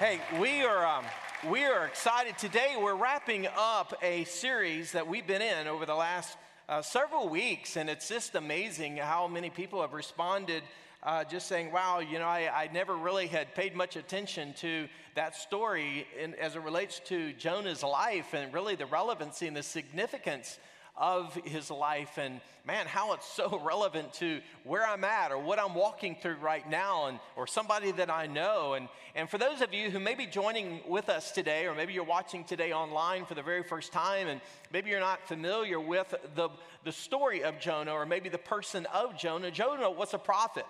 Hey, we are um, we are excited today. We're wrapping up a series that we've been in over the last uh, several weeks, and it's just amazing how many people have responded. Uh, just saying, wow, you know, I, I, never really had paid much attention to that story in, as it relates to Jonah's life and really the relevancy and the significance of his life. And man how it's so relevant to where i'm at or what i'm walking through right now and or somebody that i know. And and for those of you who may be joining with us today or maybe you're watching today online for the very first time and maybe you're not familiar with the the story of jonah or maybe the person of jonah jonah was a prophet.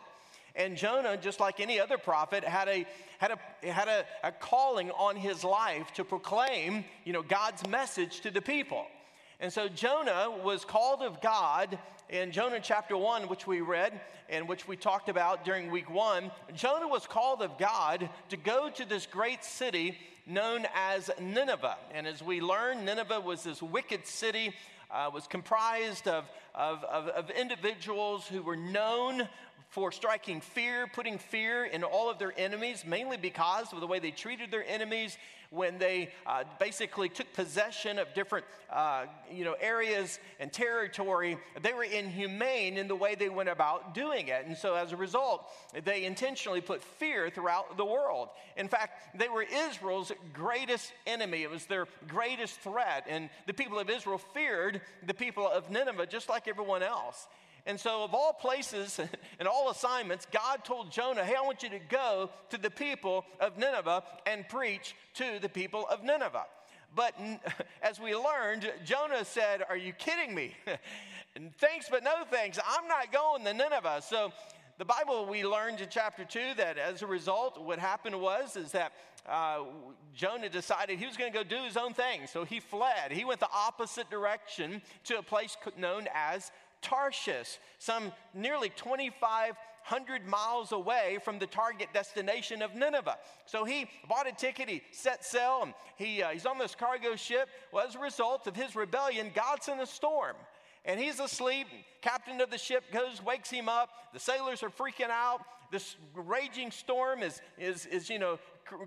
And Jonah, just like any other prophet, had a had a had a, a calling on his life to proclaim, you know, God's message to the people. And so Jonah was called of God in Jonah chapter 1, which we read and which we talked about during week one. Jonah was called of God to go to this great city known as Nineveh. And as we learn, Nineveh was this wicked city, uh, was comprised of, of, of, of individuals who were known for striking fear, putting fear in all of their enemies, mainly because of the way they treated their enemies when they uh, basically took possession of different uh, you know, areas and territory. They were inhumane in the way they went about doing it. And so as a result, they intentionally put fear throughout the world. In fact, they were Israel's greatest enemy, it was their greatest threat. And the people of Israel feared the people of Nineveh just like everyone else. And so, of all places and all assignments, God told Jonah, Hey, I want you to go to the people of Nineveh and preach to the people of Nineveh. But as we learned, Jonah said, Are you kidding me? thanks, but no thanks. I'm not going to Nineveh. So, the Bible, we learned in chapter 2 that as a result, what happened was is that uh, Jonah decided he was going to go do his own thing. So he fled. He went the opposite direction to a place known as Tarshish, some nearly 2,500 miles away from the target destination of Nineveh. So he bought a ticket, he set sail, and he, uh, he's on this cargo ship. Well, as a result of his rebellion, God sent a storm. And he's asleep. Captain of the ship goes, wakes him up. The sailors are freaking out. This raging storm is, is, is you know,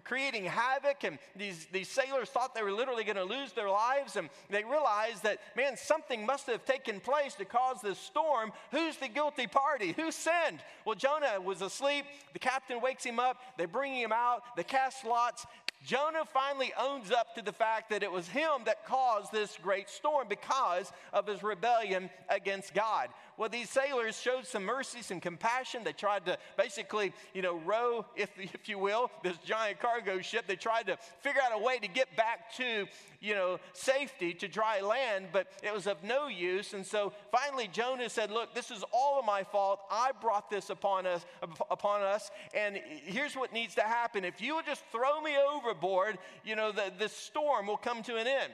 creating havoc, and these, these sailors thought they were literally going to lose their lives, and they realized that, man, something must have taken place to cause this storm. Who's the guilty party? Who sinned? Well, Jonah was asleep. The captain wakes him up. They bring him out. They cast lots. Jonah finally owns up to the fact that it was him that caused this great storm because of his rebellion against God. Well, these sailors showed some mercy, some compassion. They tried to basically, you know, row, if, if you will, this giant cargo ship. They tried to figure out a way to get back to, you know, safety, to dry land, but it was of no use. And so finally, Jonah said, Look, this is all of my fault. I brought this upon us, upon us. And here's what needs to happen. If you would just throw me overboard, you know, the, the storm will come to an end.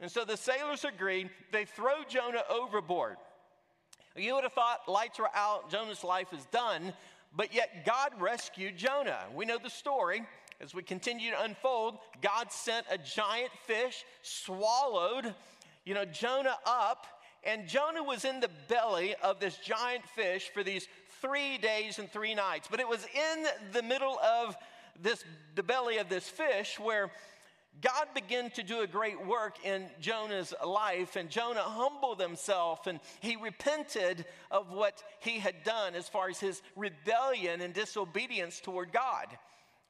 And so the sailors agreed. They throw Jonah overboard. You would have thought lights were out, Jonah's life is done, but yet God rescued Jonah. We know the story. As we continue to unfold, God sent a giant fish, swallowed, you know, Jonah up, and Jonah was in the belly of this giant fish for these three days and three nights. But it was in the middle of this the belly of this fish where God began to do a great work in Jonah's life, and Jonah humbled himself and he repented of what he had done as far as his rebellion and disobedience toward God.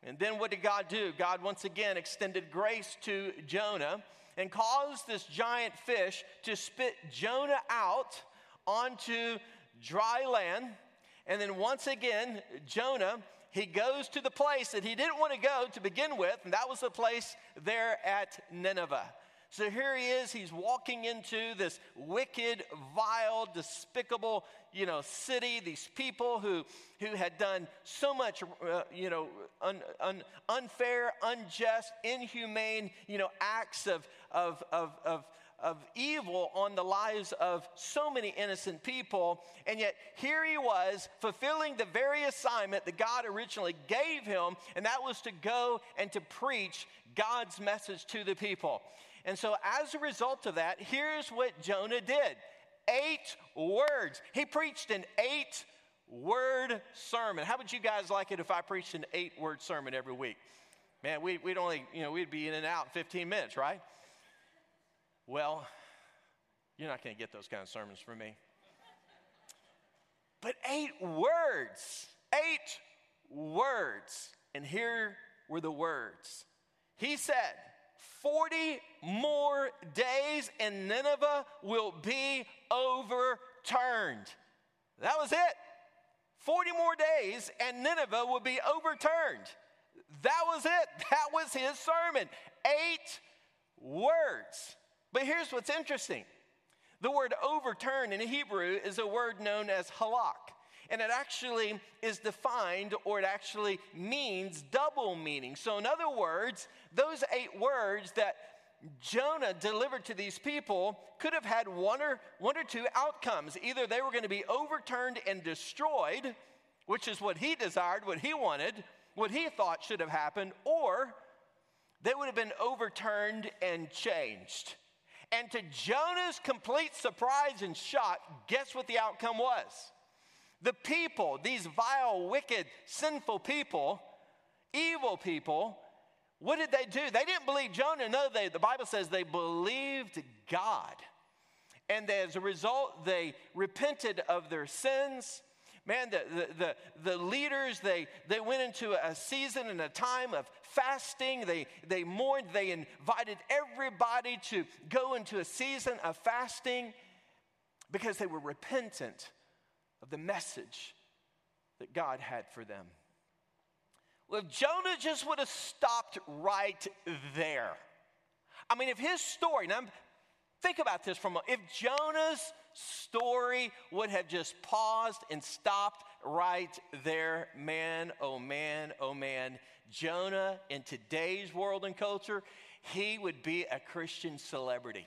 And then what did God do? God once again extended grace to Jonah and caused this giant fish to spit Jonah out onto dry land. And then once again, Jonah he goes to the place that he didn't want to go to begin with, and that was the place there at Nineveh. So here he is, he's walking into this wicked, vile, despicable, you know, city, these people who, who had done so much, uh, you know, un, un, unfair, unjust, inhumane, you know, acts of, of, of, of, of evil on the lives of so many innocent people. And yet, here he was fulfilling the very assignment that God originally gave him, and that was to go and to preach God's message to the people. And so, as a result of that, here's what Jonah did eight words. He preached an eight word sermon. How would you guys like it if I preached an eight word sermon every week? Man, we, would only, you know, we'd be in and out in 15 minutes, right? Well, you're not going to get those kind of sermons from me. But eight words, eight words. And here were the words. He said, 40 more days and Nineveh will be overturned. That was it. 40 more days and Nineveh will be overturned. That was it. That was his sermon. Eight words. But here's what's interesting the word overturn in Hebrew is a word known as halak. And it actually is defined or it actually means double meaning. So, in other words, those eight words that Jonah delivered to these people could have had one or, one or two outcomes. Either they were going to be overturned and destroyed, which is what he desired, what he wanted, what he thought should have happened, or they would have been overturned and changed. And to Jonah's complete surprise and shock, guess what the outcome was? The people, these vile, wicked, sinful people, evil people, what did they do? They didn't believe Jonah. No, they, the Bible says they believed God. And as a result, they repented of their sins. Man, the, the, the, the, leaders, they, they went into a season and a time of fasting. They, they mourned. They invited everybody to go into a season of fasting because they were repentant of the message that God had for them. Well, if Jonah just would have stopped right there, I mean, if his story, now think about this for a moment, if Jonah's story would have just paused and stopped right there, man, oh man, oh man, Jonah in today's world and culture, he would be a Christian celebrity.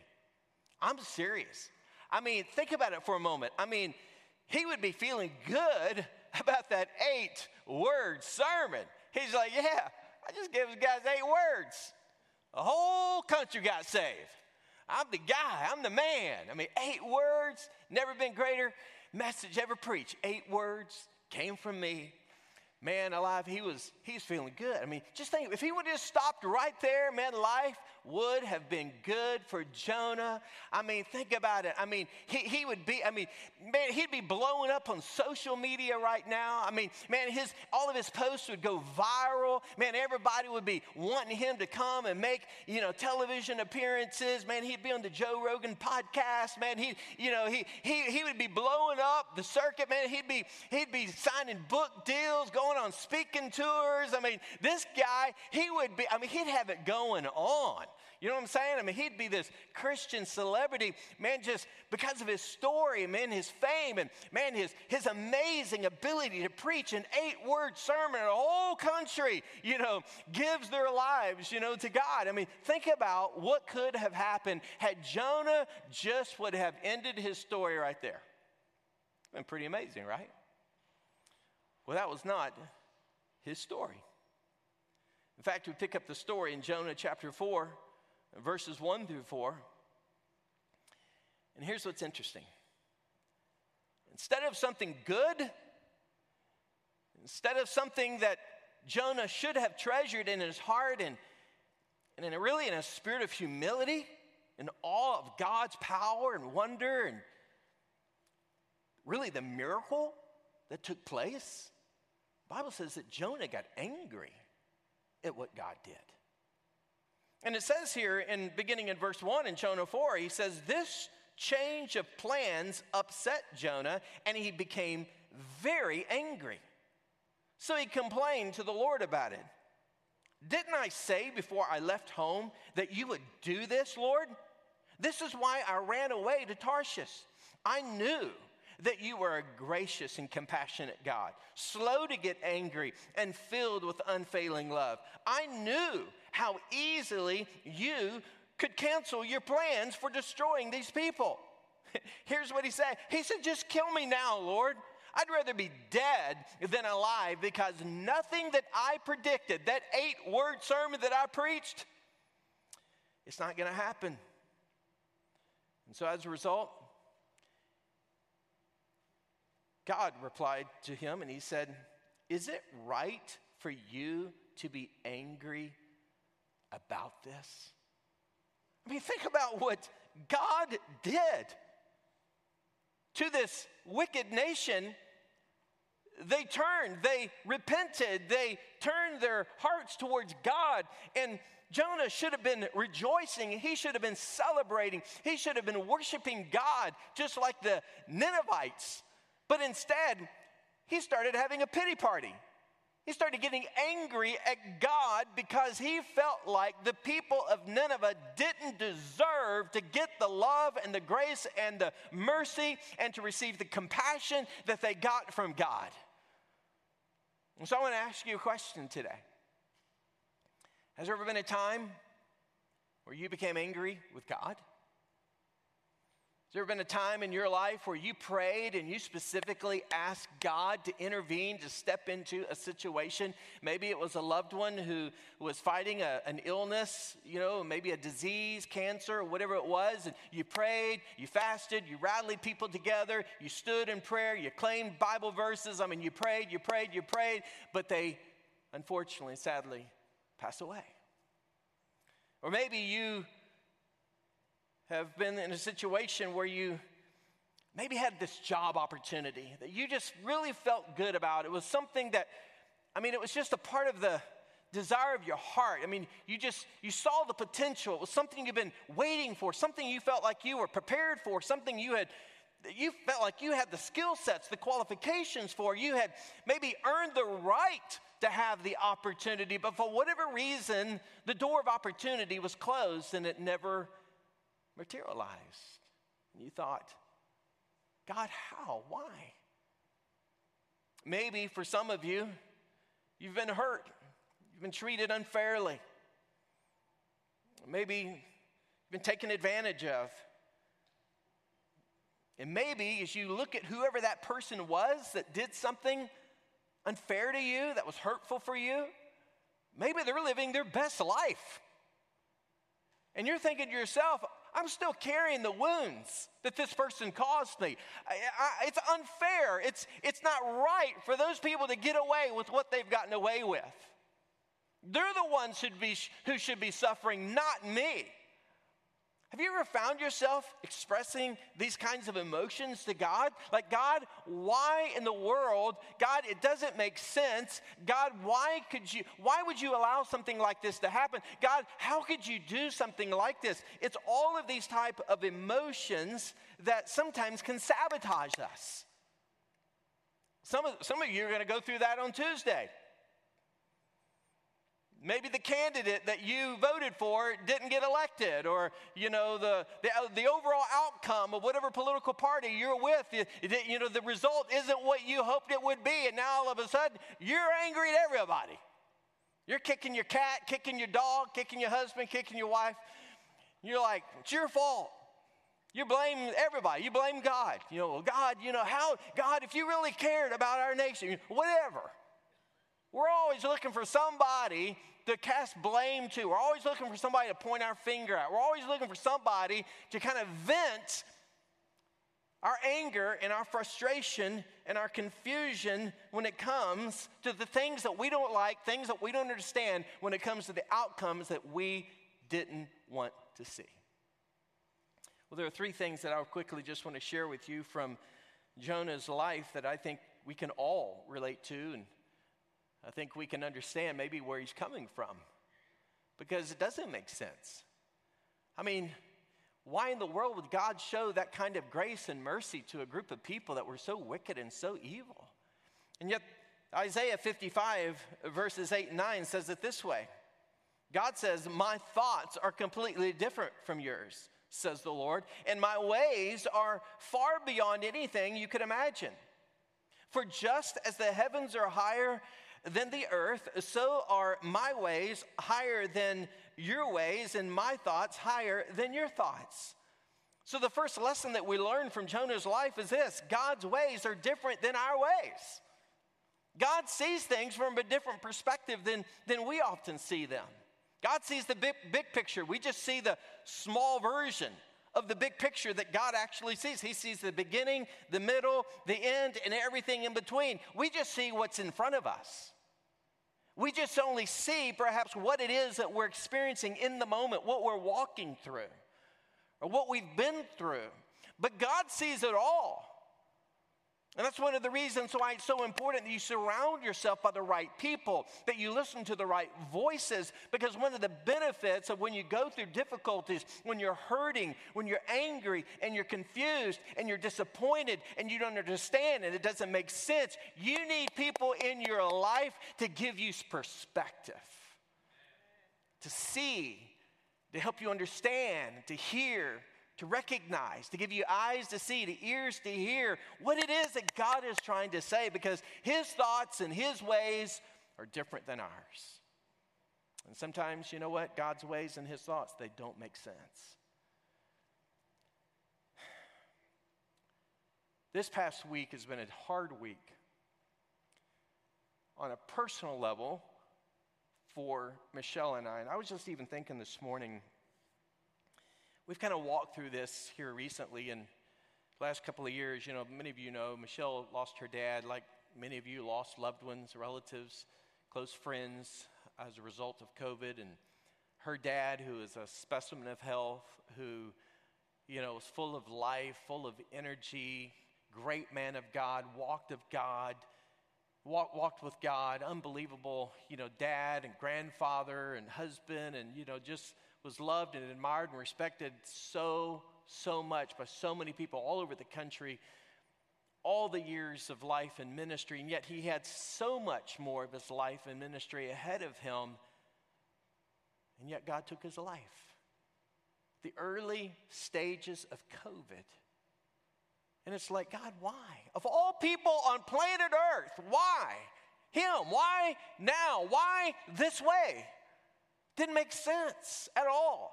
I'm serious. I mean, think about it for a moment. I mean, he would be feeling good about that eight word sermon. He's like, Yeah, I just gave those guys eight words. The whole country got saved. I'm the guy, I'm the man. I mean, eight words, never been greater message ever preached. Eight words came from me man alive, he was he's feeling good. I mean, just think if he would have just stopped right there, man, life would have been good for Jonah. I mean, think about it. I mean, he, he would be, I mean, man, he'd be blowing up on social media right now. I mean, man, his all of his posts would go viral. Man, everybody would be wanting him to come and make, you know, television appearances. Man, he'd be on the Joe Rogan podcast. Man, he, you know, he he he would be blowing up the circuit, man. He'd be he'd be signing book deals, going on speaking tours. I mean, this guy, he would be, I mean, he'd have it going on. You know what I'm saying? I mean, he'd be this Christian celebrity, man, just because of his story, man, his fame, and man, his, his amazing ability to preach an eight word sermon. A whole country, you know, gives their lives, you know, to God. I mean, think about what could have happened had Jonah just would have ended his story right there. Been pretty amazing, right? Well, that was not his story. In fact, we pick up the story in Jonah chapter 4, verses 1 through 4. And here's what's interesting instead of something good, instead of something that Jonah should have treasured in his heart and, and in a, really in a spirit of humility and awe of God's power and wonder and really the miracle that took place, Bible says that Jonah got angry at what God did. And it says here in beginning in verse 1 in Jonah 4, he says, This change of plans upset Jonah, and he became very angry. So he complained to the Lord about it. Didn't I say before I left home that you would do this, Lord? This is why I ran away to Tarshish. I knew that you are a gracious and compassionate God, slow to get angry and filled with unfailing love. I knew how easily you could cancel your plans for destroying these people. Here's what he said He said, Just kill me now, Lord. I'd rather be dead than alive because nothing that I predicted, that eight word sermon that I preached, it's not going to happen. And so as a result, God replied to him and he said, Is it right for you to be angry about this? I mean, think about what God did to this wicked nation. They turned, they repented, they turned their hearts towards God. And Jonah should have been rejoicing. He should have been celebrating. He should have been worshiping God, just like the Ninevites. But instead, he started having a pity party. He started getting angry at God because he felt like the people of Nineveh didn't deserve to get the love and the grace and the mercy and to receive the compassion that they got from God. And so I want to ask you a question today. Has there ever been a time where you became angry with God? Has there ever been a time in your life where you prayed and you specifically asked God to intervene, to step into a situation? Maybe it was a loved one who was fighting a, an illness, you know, maybe a disease, cancer, whatever it was. And you prayed, you fasted, you rallied people together, you stood in prayer, you claimed Bible verses. I mean, you prayed, you prayed, you prayed, but they unfortunately, sadly, passed away. Or maybe you have been in a situation where you maybe had this job opportunity that you just really felt good about. It was something that, I mean, it was just a part of the desire of your heart. I mean, you just, you saw the potential. It was something you've been waiting for, something you felt like you were prepared for, something you had you felt like you had the skill sets, the qualifications for. You had maybe earned the right to have the opportunity, but for whatever reason, the door of opportunity was closed and it never materialized. And you thought, God, how? Why? Maybe for some of you, you've been hurt, you've been treated unfairly. Maybe you've been taken advantage of. And maybe as you look at whoever that person was that did something unfair to you, that was hurtful for you, maybe they're living their best life. And you're thinking to yourself, I'm still carrying the wounds that this person caused me. I, I, it's unfair. It's, it's not right for those people to get away with what they've gotten away with. They're the ones who'd be, who should be suffering, not me. Have you ever found yourself expressing these kinds of emotions to God? Like, God, why in the world? God, it doesn't make sense. God, why could you, why would you allow something like this to happen? God, how could you do something like this? It's all of these type of emotions that sometimes can sabotage us. Some of, some of you are going to go through that on Tuesday. Maybe the candidate that you voted for didn't get elected, or you know the, the, uh, the overall outcome of whatever political party you're with, you, you know the result isn't what you hoped it would be, and now all of a sudden you're angry at everybody. You're kicking your cat, kicking your dog, kicking your husband, kicking your wife. You're like, it's your fault. You blame everybody. You blame God. You know, God, you know, how, God, if you really cared about our nation, whatever. Always looking for somebody to cast blame to. We're always looking for somebody to point our finger at. We're always looking for somebody to kind of vent our anger and our frustration and our confusion when it comes to the things that we don't like, things that we don't understand, when it comes to the outcomes that we didn't want to see. Well, there are three things that I'll quickly just want to share with you from Jonah's life that I think we can all relate to and I think we can understand maybe where he's coming from because it doesn't make sense. I mean, why in the world would God show that kind of grace and mercy to a group of people that were so wicked and so evil? And yet, Isaiah 55, verses 8 and 9 says it this way God says, My thoughts are completely different from yours, says the Lord, and my ways are far beyond anything you could imagine. For just as the heavens are higher than the earth, so are my ways higher than your ways, and my thoughts higher than your thoughts. So, the first lesson that we learn from Jonah's life is this God's ways are different than our ways. God sees things from a different perspective than, than we often see them. God sees the big, big picture. We just see the small version of the big picture that God actually sees. He sees the beginning, the middle, the end, and everything in between. We just see what's in front of us. We just only see perhaps what it is that we're experiencing in the moment, what we're walking through, or what we've been through. But God sees it all. And that's one of the reasons why it's so important that you surround yourself by the right people, that you listen to the right voices. Because one of the benefits of when you go through difficulties, when you're hurting, when you're angry and you're confused and you're disappointed and you don't understand and it doesn't make sense, you need people in your life to give you perspective, to see, to help you understand, to hear, to recognize, to give you eyes to see, to ears to hear what it is that God is trying to say because His thoughts and His ways are different than ours. And sometimes, you know what? God's ways and His thoughts, they don't make sense. This past week has been a hard week on a personal level for Michelle and I. And I was just even thinking this morning We've kind of walked through this here recently and last couple of years. You know, many of you know Michelle lost her dad, like many of you lost loved ones, relatives, close friends as a result of COVID. And her dad, who is a specimen of health, who, you know, was full of life, full of energy, great man of God, walked of God, walk, walked with God, unbelievable, you know, dad and grandfather and husband, and, you know, just was loved and admired and respected so, so much by so many people all over the country, all the years of life and ministry, and yet he had so much more of his life and ministry ahead of him, and yet God took his life. The early stages of COVID. And it's like, God, why? Of all people on planet Earth, why? Him. Why now? Why this way? Didn't make sense at all.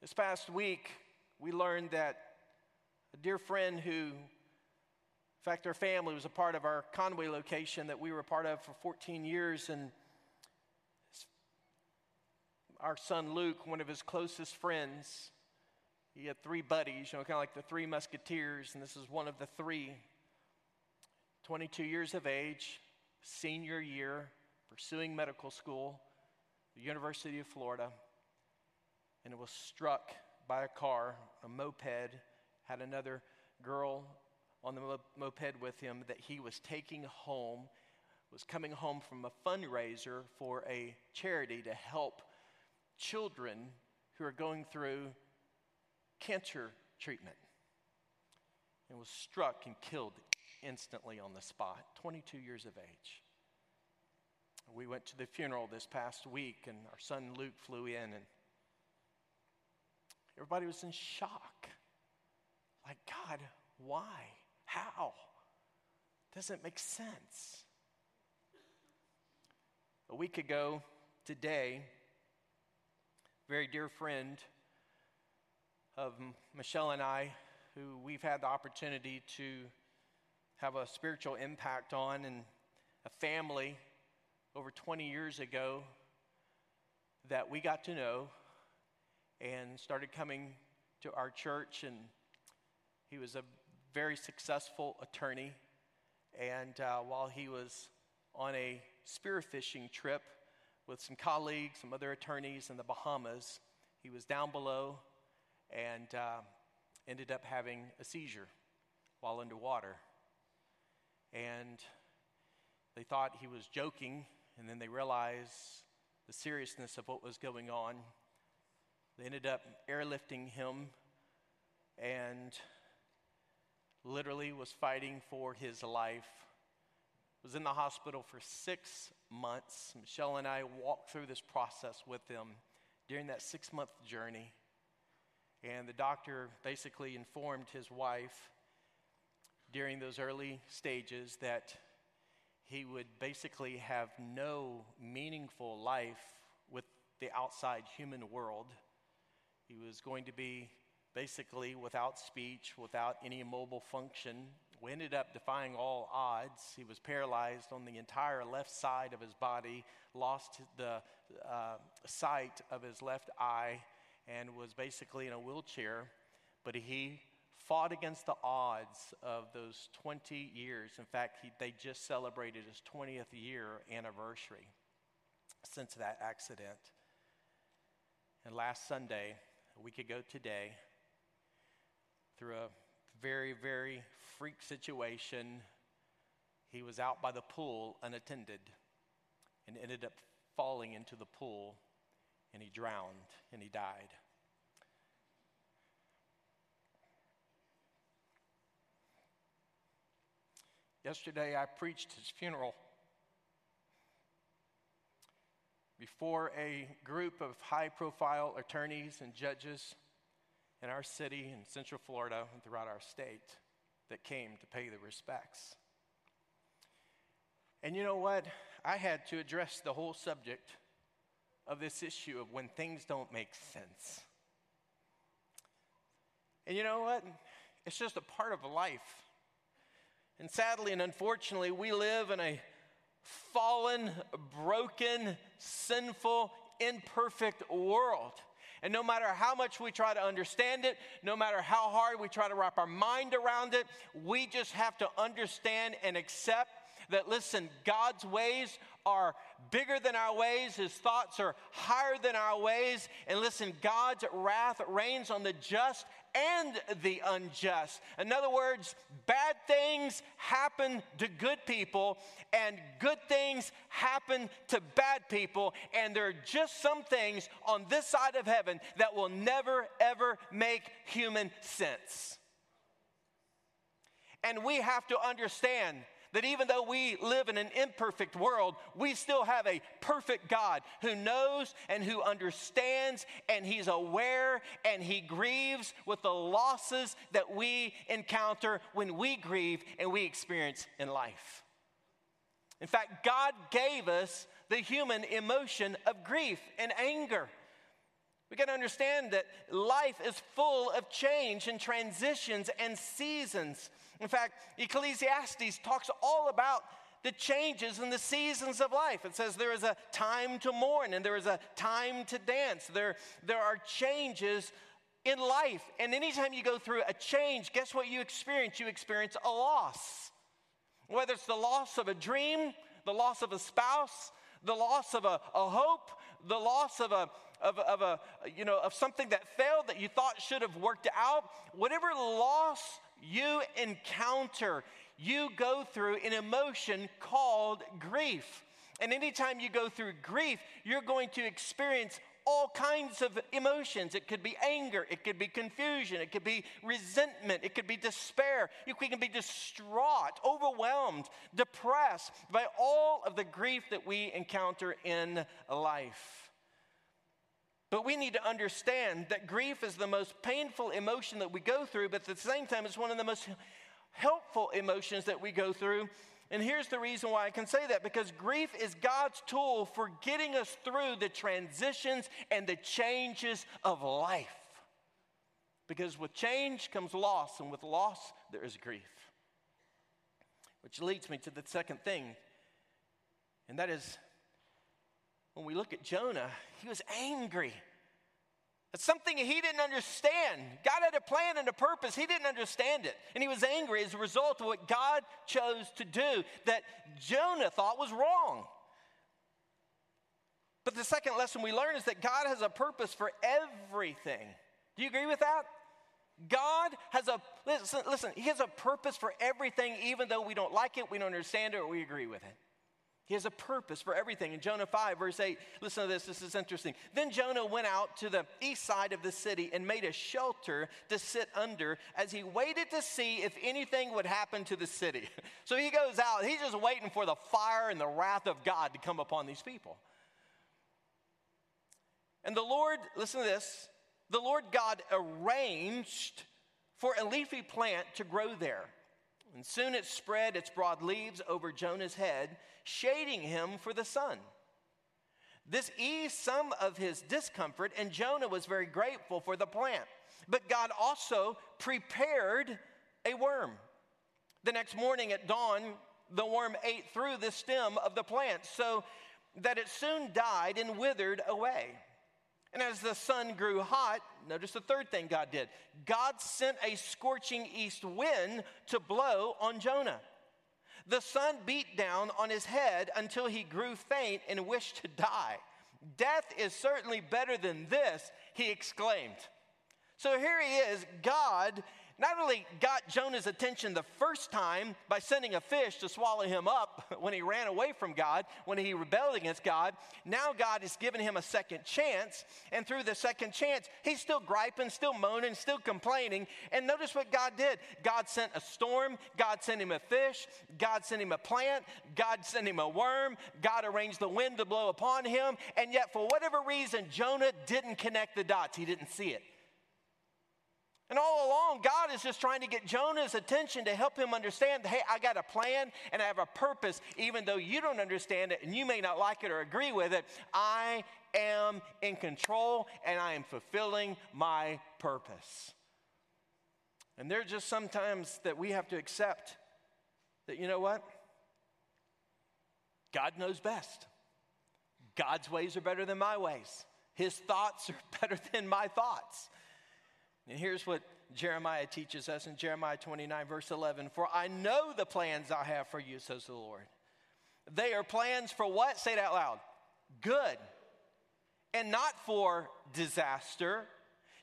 This past week, we learned that a dear friend who, in fact, our family was a part of our Conway location that we were a part of for 14 years, and our son Luke, one of his closest friends, he had three buddies, you know, kind of like the three musketeers, and this is one of the three. 22 years of age, senior year, pursuing medical school, the University of Florida, and it was struck by a car, a moped, had another girl on the moped with him that he was taking home, was coming home from a fundraiser for a charity to help children who are going through cancer treatment. And was struck and killed instantly on the spot, 22 years of age. We went to the funeral this past week, and our son Luke flew in, and everybody was in shock. Like, God, why? How? Doesn't make sense. A week ago today, very dear friend of Michelle and I, who we've had the opportunity to have a spiritual impact on, and a family over 20 years ago that we got to know and started coming to our church. And he was a very successful attorney. And uh, while he was on a spearfishing trip with some colleagues, some other attorneys in the Bahamas, he was down below and uh, ended up having a seizure while underwater. And they thought he was joking and then they realized the seriousness of what was going on. They ended up airlifting him and literally was fighting for his life was in the hospital for six months. Michelle and I walked through this process with him during that six month journey. And the doctor basically informed his wife during those early stages that he would basically have no meaningful life with the outside human world. He was going to be basically without speech, without any mobile function. We ended up defying all odds. He was paralyzed on the entire left side of his body, lost the uh, sight of his left eye, and was basically in a wheelchair. But he fought against the odds of those 20 years. In fact, he, they just celebrated his 20th year anniversary since that accident. And last Sunday, a week ago today, through a very, very freak situation. He was out by the pool unattended and ended up falling into the pool and he drowned and he died. Yesterday, I preached his funeral before a group of high profile attorneys and judges in our city in Central Florida and throughout our state that came to pay the respects. And you know what? I had to address the whole subject of this issue of when things don't make sense. And you know what? It's just a part of life. And sadly and unfortunately, we live in a fallen, broken, sinful, imperfect world. And no matter how much we try to understand it, no matter how hard we try to wrap our mind around it, we just have to understand and accept that, listen, God's ways are bigger than our ways, His thoughts are higher than our ways. And listen, God's wrath rains on the just and the unjust. In other words, bad things happen to good people, and good things happen to bad people. And there are just some things on this side of heaven that will never, ever make human sense. And we have to understand that even though we live in an imperfect world, we still have a perfect God who knows and who understands and he's aware and he grieves with the losses that we encounter when we grieve and we experience in life. In fact, God gave us the human emotion of grief and anger. We got to understand that life is full of change and transitions and seasons. In fact, Ecclesiastes talks all about the changes and the seasons of life. It says there is a time to mourn and there is a time to dance. There, there are changes in life. And anytime you go through a change, guess what you experience? You experience a loss. Whether it's the loss of a dream, the loss of a spouse, the loss of a, a hope, the loss of a, of, of a, you know, of something that failed that you thought should have worked out, whatever loss you encounter, you go through an emotion called grief. And anytime you go through grief, you're going to experience all kinds of emotions. It could be anger, it could be confusion, it could be resentment, it could be despair. You can be distraught, overwhelmed, depressed by all of the grief that we encounter in life. But we need to understand that grief is the most painful emotion that we go through, but at the same time, it's one of the most helpful emotions that we go through. And here's the reason why I can say that because grief is God's tool for getting us through the transitions and the changes of life. Because with change comes loss, and with loss, there is grief. Which leads me to the second thing, and that is when we look at Jonah, he was angry. It's something he didn't understand. God had a plan and a purpose. He didn't understand it. And he was angry as a result of what God chose to do that Jonah thought was wrong. But the second lesson we learn is that God has a purpose for everything. Do you agree with that? God has a, listen, listen, He has a purpose for everything, even though we don't like it, we don't understand it, or we agree with it. He has a purpose for everything. In Jonah 5, verse 8, listen to this, this is interesting. Then Jonah went out to the east side of the city and made a shelter to sit under as he waited to see if anything would happen to the city. So he goes out, he's just waiting for the fire and the wrath of God to come upon these people. And the Lord, listen to this, the Lord God arranged for a leafy plant to grow there. And soon it spread its broad leaves over Jonah's head, shading him for the sun. This eased some of his discomfort, and Jonah was very grateful for the plant. But God also prepared a worm. The next morning at dawn, the worm ate through the stem of the plant, so that it soon died and withered away. And as the sun grew hot, notice the third thing God did God sent a scorching east wind to blow on Jonah. The sun beat down on his head until he grew faint and wished to die. Death is certainly better than this, he exclaimed. So here he is, God not only got Jonah's attention the first time by sending a fish to swallow him up when he ran away from God, when he rebelled against God, now God has given him a second chance. And through the second chance, he's still griping, still moaning, still complaining. And notice what God did God sent a storm, God sent him a fish, God sent him a plant, God sent him a worm, God arranged the wind to blow upon him. And yet, for whatever reason, Jonah didn't connect the dots, he didn't see it. And all along, God is just trying to get Jonah's attention to help him understand hey, I got a plan and I have a purpose, even though you don't understand it and you may not like it or agree with it. I am in control and I am fulfilling my purpose. And there's just sometimes that we have to accept that, you know what? God knows best. God's ways are better than my ways, His thoughts are better than my thoughts. And here's what Jeremiah teaches us in Jeremiah 29, verse 11 For I know the plans I have for you, says the Lord. They are plans for what? Say it out loud. Good. And not for disaster,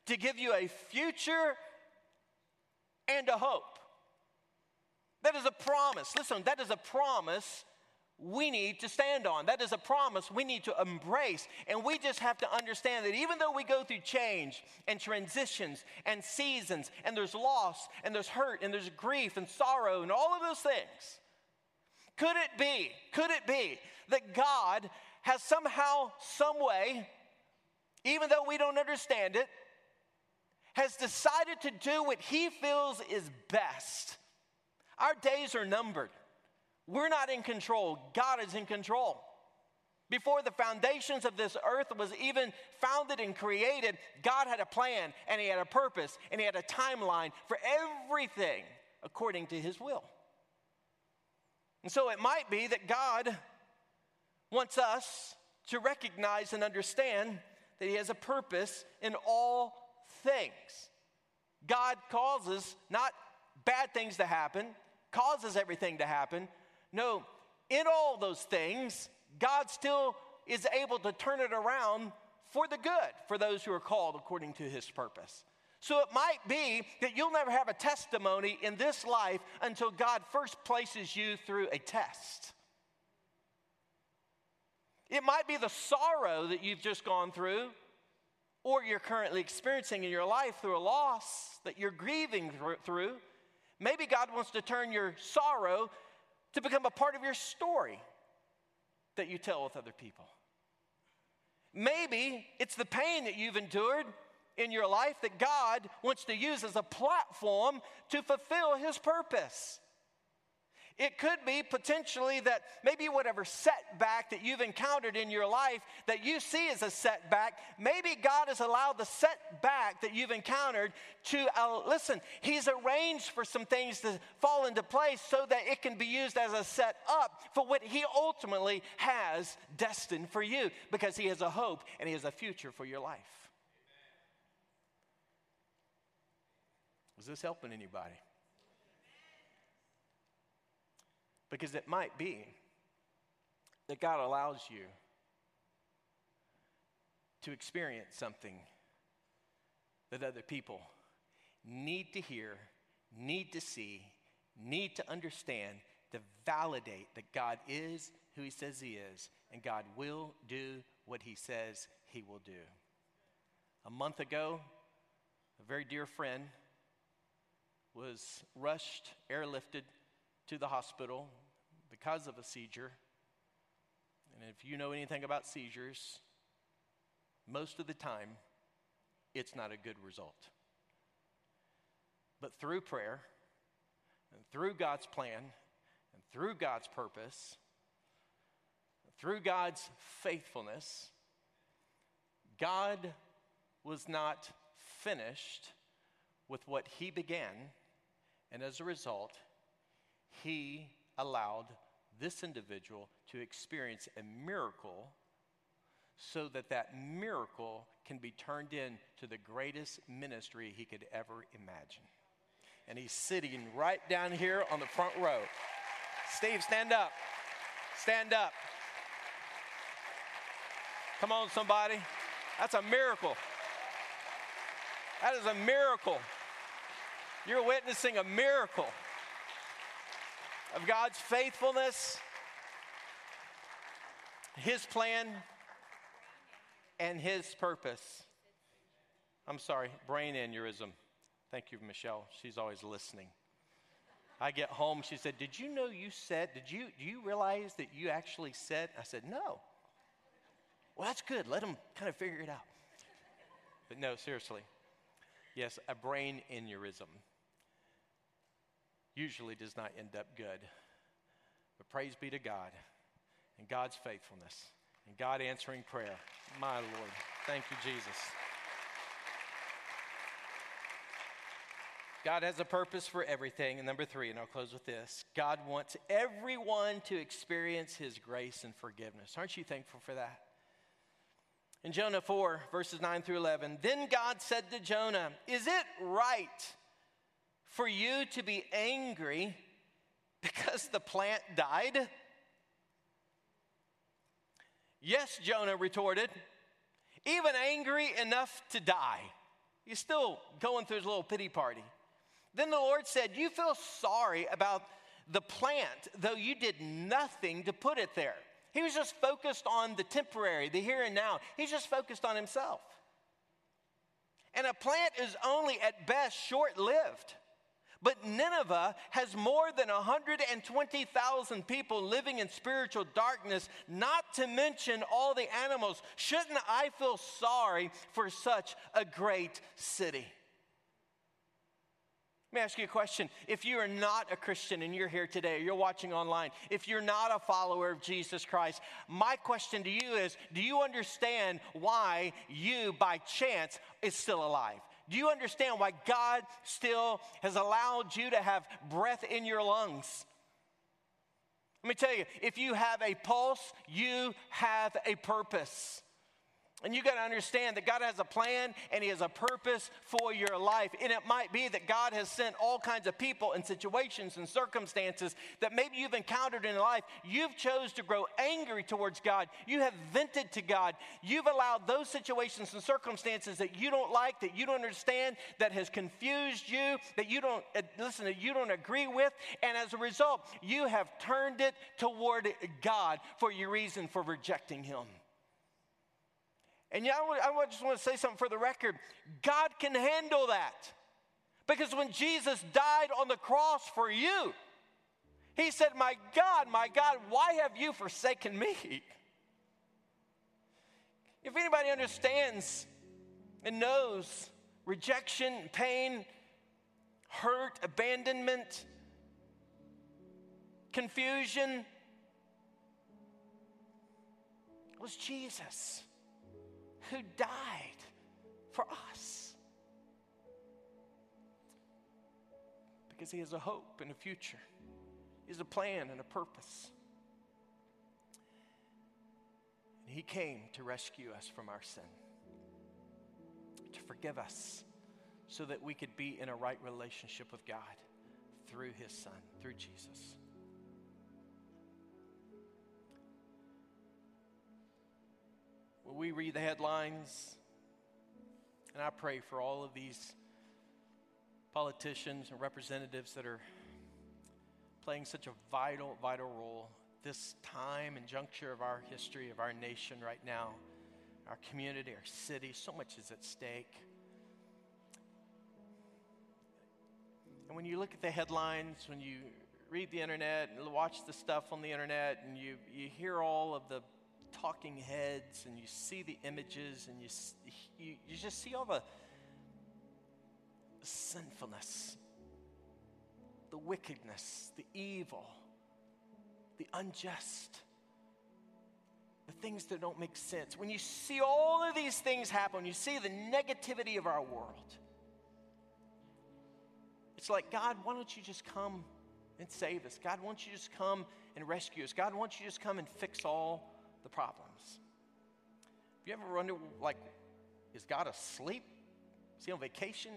to give you a future and a hope. That is a promise. Listen, that is a promise we need to stand on. That is a promise we need to embrace. And we just have to understand that even though we go through change and transitions and seasons, and there's loss, and there's hurt, and there's grief and sorrow, and all of those things, could it be, could it be that God has somehow, some way, even though we don't understand it, has decided to do what He feels is best? Our days are numbered. We're not in control, God is in control. Before the foundations of this earth was even founded and created, God had a plan and He had a purpose and He had a timeline for everything according to His will. And so it might be that God wants us to recognize and understand that He has a purpose in all things. God causes not bad things to happen, causes everything to happen, no, in all those things, God still is able to turn it around for the good for those who are called according to his purpose. So it might be that you'll never have a testimony in this life until God first places you through a test. It might be the sorrow that you've just gone through or you're currently experiencing in your life through a loss that you're grieving through. Maybe God wants to turn your sorrow to become a part of your story that you tell with other people. Maybe it's the pain that you've endured in your life that God wants to use as a platform to fulfill His purpose. It could be potentially that maybe whatever setback that you've encountered in your life that you see as a setback, maybe God has allowed the setback that you've encountered to, uh, listen, He's arranged for some things to fall into place so that it can be used as a set up for what He ultimately has destined for you because He has a hope and He has a future for your life. Is this helping anybody? Because it might be that God allows you to experience something that other people need to hear, need to see, need to understand to validate that God is who he says he is, and God will do what he says he will do. A month ago, a very dear friend was rushed, airlifted to the hospital because of a seizure. And if you know anything about seizures, most of the time, it's not a good result. But through prayer, and through God's plan, and through God's purpose, through God's faithfulness, God was not finished with what He began, and as a result, He allowed this individual to experience a miracle so that that miracle can be turned into the greatest ministry he could ever imagine. And he's sitting right down here on the front row. Steve, stand up. Stand up. Come on, somebody. That's a miracle. That is a miracle. You're witnessing a miracle of God's faithfulness, His plan, and His purpose. I'm sorry, brain aneurysm. Thank you, Michelle. She's always listening. I get home, she said, Did you know you said, did you, do you realize that you actually said? I said, No. Well, that's good. Let them kind of figure it out. But no, seriously. Yes, a brain aneurysm usually does not end up good. But praise be to God and God's faithfulness and God answering prayer. My Lord. Thank you, Jesus. God has a purpose for everything. And number three, and I'll close with this God wants everyone to experience his grace and forgiveness. Aren't you thankful for that? In Jonah 4, verses 9 through 11, then God said to Jonah, Is it right for you to be angry because the plant died? Yes, Jonah retorted, even angry enough to die. He's still going through his little pity party. Then the Lord said, You feel sorry about the plant, though you did nothing to put it there. He was just focused on the temporary, the here and now. He's just focused on himself. And a plant is only at best short lived. But Nineveh has more than 120,000 people living in spiritual darkness, not to mention all the animals. Shouldn't I feel sorry for such a great city? Let me ask you a question. If you are not a Christian and you're here today, or you're watching online, if you're not a follower of Jesus Christ, my question to you is do you understand why you, by chance, is still alive? Do you understand why God still has allowed you to have breath in your lungs? Let me tell you, if you have a pulse, you have a purpose. And you got to understand that God has a plan and He has a purpose for your life. And it might be that God has sent all kinds of people and situations and circumstances that maybe you've encountered in life. You've chose to grow angry towards God. You have vented to God. You've allowed those situations and circumstances that you don't like, that you don't understand, that has confused you, that you don't uh, listen, that you don't agree with. And as a result, you have turned it toward God for your reason for rejecting Him. And yeah, I just want to say something for the record God can handle that. Because when Jesus died on the cross for you, he said, My God, my God, why have you forsaken me? If anybody understands and knows rejection, pain, hurt, abandonment, confusion, was Jesus who died for us. Because he has a hope and a future, he has a plan and a purpose. And he came to rescue us from our sin, to forgive us, so that we could be in a right relationship with God through his son, through Jesus. Will we read the headlines? And I pray for all of these politicians and representatives that are playing such a vital, vital role this time and juncture of our history, of our nation right now, our community, our city. So much is at stake. And when you look at the headlines, when you read the internet and watch the stuff on the internet, and you, you hear all of the talking heads, and you see the images, and you, you, you just see all the sinfulness, the wickedness, the evil, the unjust, the things that don't make sense. When you see all of these things happen, you see the negativity of our world. It's like, God, why don't you just come and save us? God, why don't you just come and rescue us? God, why don't you just come and fix all the problems? Have you ever wondered, like, is God asleep? Is he on vacation?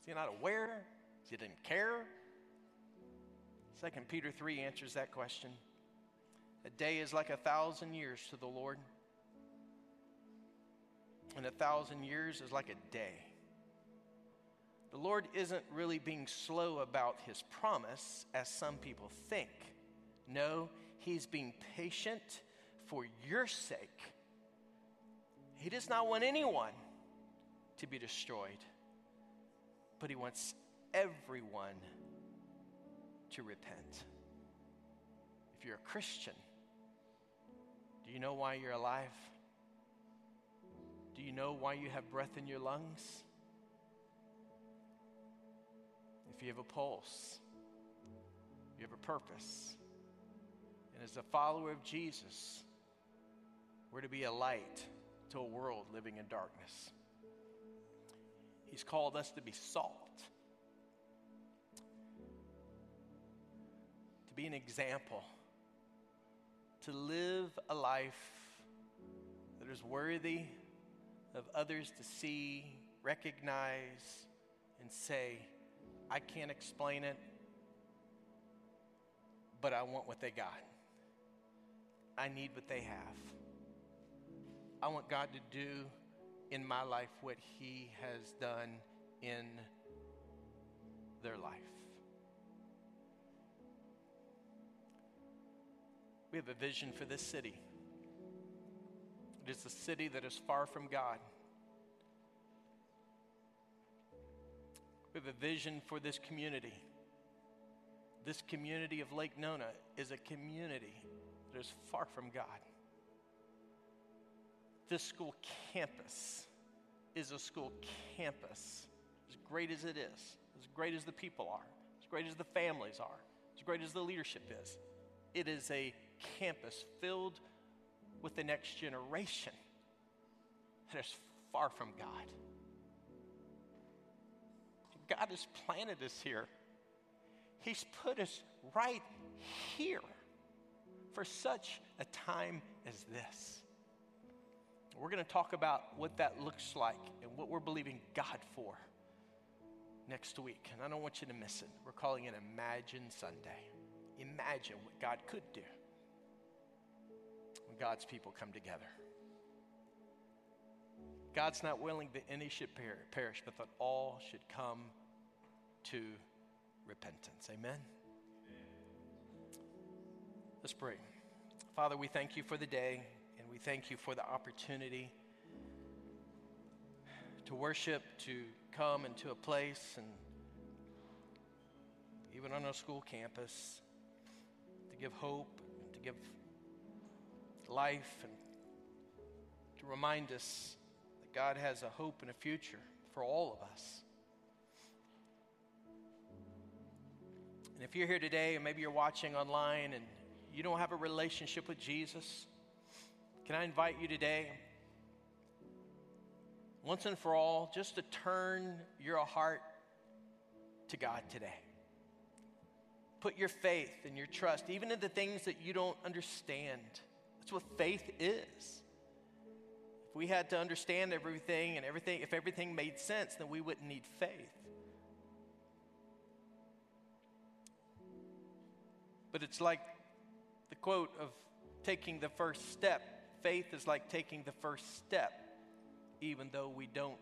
Is he not aware? Is he didn't care? Second Peter 3 answers that question. A day is like a thousand years to the Lord, and a thousand years is like a day. The Lord isn't really being slow about his promise, as some people think. No, he's being patient for your sake. He does not want anyone to be destroyed, but he wants everyone to repent. If you're a Christian, do you know why you're alive? Do you know why you have breath in your lungs? if you have a pulse, you have a purpose. And as a follower of Jesus, we're to be a light to a world living in darkness. He's called us to be salt, to be an example, to live a life that is worthy of others to see, recognize, and say, I can't explain it, but I want what they got. I need what they have. I want God to do in my life what He has done in their life. We have a vision for this city. It is a city that is far from God. We have a vision for this community. This community of Lake Nona is a community that is far from God. This school campus is a school campus, as great as it is, as great as the people are, as great as the families are, as great as the leadership is. It is a campus filled with the next generation that is far from God. God has planted us here. He's put us right here for such a time as this. We're going to talk about what that looks like and what we're believing God for next week. And I don't want you to miss it. We're calling it Imagine Sunday. Imagine what God could do when God's people come together. God's not willing that any should perish, but that all should come to repentance. Amen? Let's pray. Father, we thank you for the day and we thank you for the opportunity to worship, to come into a place and even on a school campus, to give hope, to give life, and to remind us that God has a hope and a future for all of us. And if you're here today, and maybe you're watching online and you don't have a relationship with Jesus, can I invite you today, once and for all, just to turn your heart to God today? Put your faith and your trust, even in the things that you don't understand. That's what faith is If we had to understand everything and everything, if everything made sense, then we wouldn't need faith. But it's like the quote of taking the first step. Faith is like taking the first step, even though we don't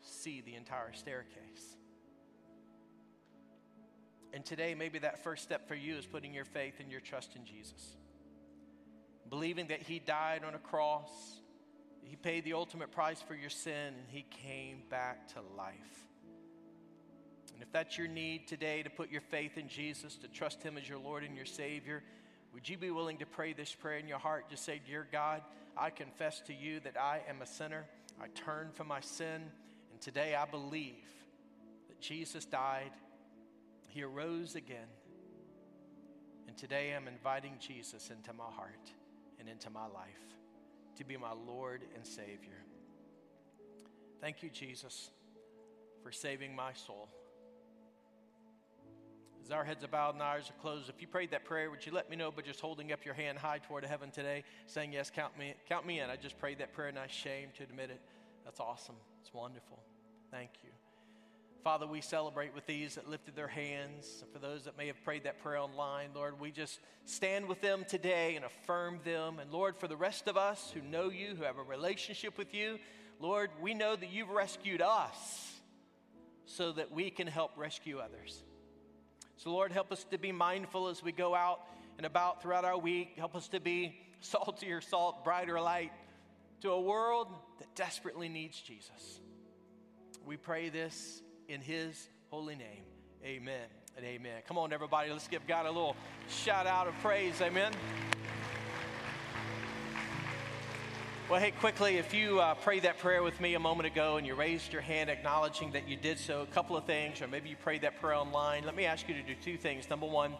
see the entire staircase. And today, maybe that first step for you is putting your faith and your trust in Jesus. Believing that He died on a cross, He paid the ultimate price for your sin, and He came back to life. And if that's your need today to put your faith in Jesus, to trust Him as your Lord and your Savior, would you be willing to pray this prayer in your heart? Just say, Dear God, I confess to you that I am a sinner. I turn from my sin, and today I believe that Jesus died, He arose again, and today I'm inviting Jesus into my heart and into my life to be my Lord and Savior. Thank you, Jesus, for saving my soul. Our heads are bowed and our eyes are closed, if you prayed that prayer, would you let me know by just holding up your hand high toward heaven today, saying, Yes, count me, count me in. I just prayed that prayer and I'm ashamed to admit it. That's awesome. It's wonderful. Thank you. Father, we celebrate with these that lifted their hands. For those that may have prayed that prayer online, Lord, we just stand with them today and affirm them. And Lord, for the rest of us who know you, who have a relationship with you, Lord, we know that you've rescued us so that we can help rescue others. So, Lord, help us to be mindful as we go out and about throughout our week. Help us to be saltier salt, brighter light to a world that desperately needs Jesus. We pray this in His holy name. Amen and amen. Come on, everybody, let's give God a little shout out of praise. Amen. Well, hey, quickly, if you uh, prayed that prayer with me a moment ago and you raised your hand acknowledging that you did so, a couple of things, or maybe you prayed that prayer online, let me ask you to do two things. Number one,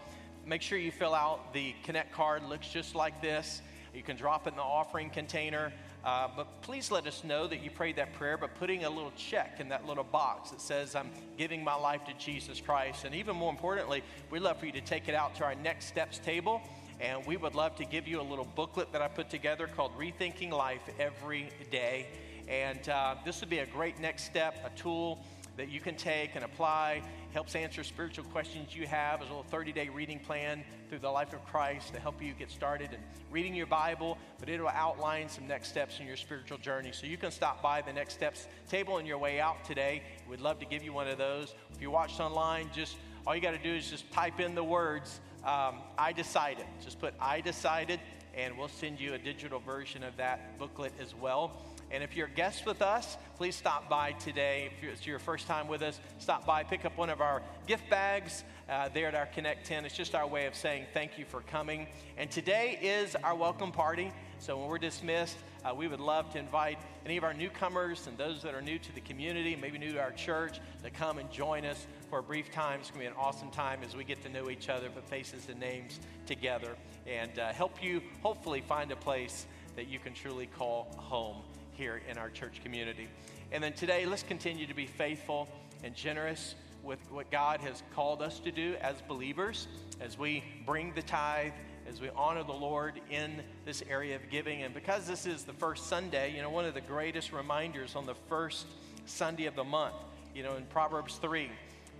make sure you fill out the Connect card. Looks just like this. You can drop it in the offering container. Uh, but please let us know that you prayed that prayer by putting a little check in that little box that says, I'm giving my life to Jesus Christ. And even more importantly, we'd love for you to take it out to our next steps table and we would love to give you a little booklet that I put together called Rethinking Life Every Day. And uh, this would be a great next step, a tool that you can take and apply, helps answer spiritual questions you have, as a little 30 day reading plan through the life of Christ to help you get started in reading your Bible, but it'll outline some next steps in your spiritual journey. So you can stop by the next steps table on your way out today. We'd love to give you one of those. If you watched online, just all you got to do is just type in the words um, I decided. Just put I decided, and we'll send you a digital version of that booklet as well. And if you're a guest with us, please stop by today. If it's your first time with us, stop by, pick up one of our gift bags uh, there at our Connect 10. It's just our way of saying thank you for coming. And today is our welcome party. So when we're dismissed, uh, we would love to invite any of our newcomers and those that are new to the community, maybe new to our church, to come and join us for a brief time. It's going to be an awesome time as we get to know each other, put faces and names together, and uh, help you hopefully find a place that you can truly call home here in our church community. And then today, let's continue to be faithful and generous with what God has called us to do as believers as we bring the tithe, as we honor the Lord in this area of giving. And because this is the first Sunday, you know, one of the greatest reminders on the first Sunday of the month, you know, in Proverbs 3,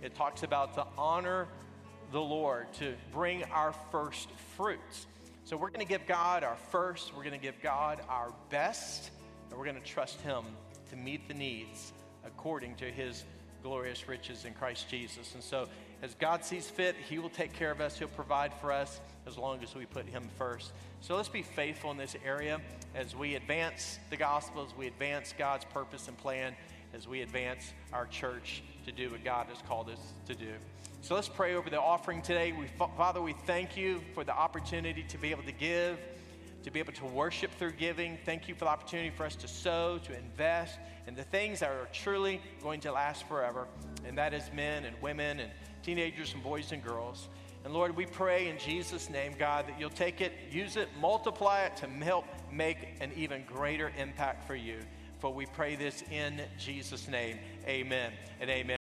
it talks about to honor the Lord, to bring our first fruits. So we're going to give God our first, we're going to give God our best, and we're going to trust Him to meet the needs according to His glorious riches in Christ Jesus. And so, as God sees fit, He will take care of us, He'll provide for us as long as we put Him first. So, let's be faithful in this area as we advance the gospel, as we advance God's purpose and plan, as we advance our church to do what God has called us to do. So let's pray over the offering today. We, Father, we thank you for the opportunity to be able to give, to be able to worship through giving. Thank you for the opportunity for us to sow, to invest in the things that are truly going to last forever. And that is men and women and teenagers and boys and girls. And Lord, we pray in Jesus' name, God, that you'll take it, use it, multiply it to help make an even greater impact for you. For we pray this in Jesus' name. Amen and amen.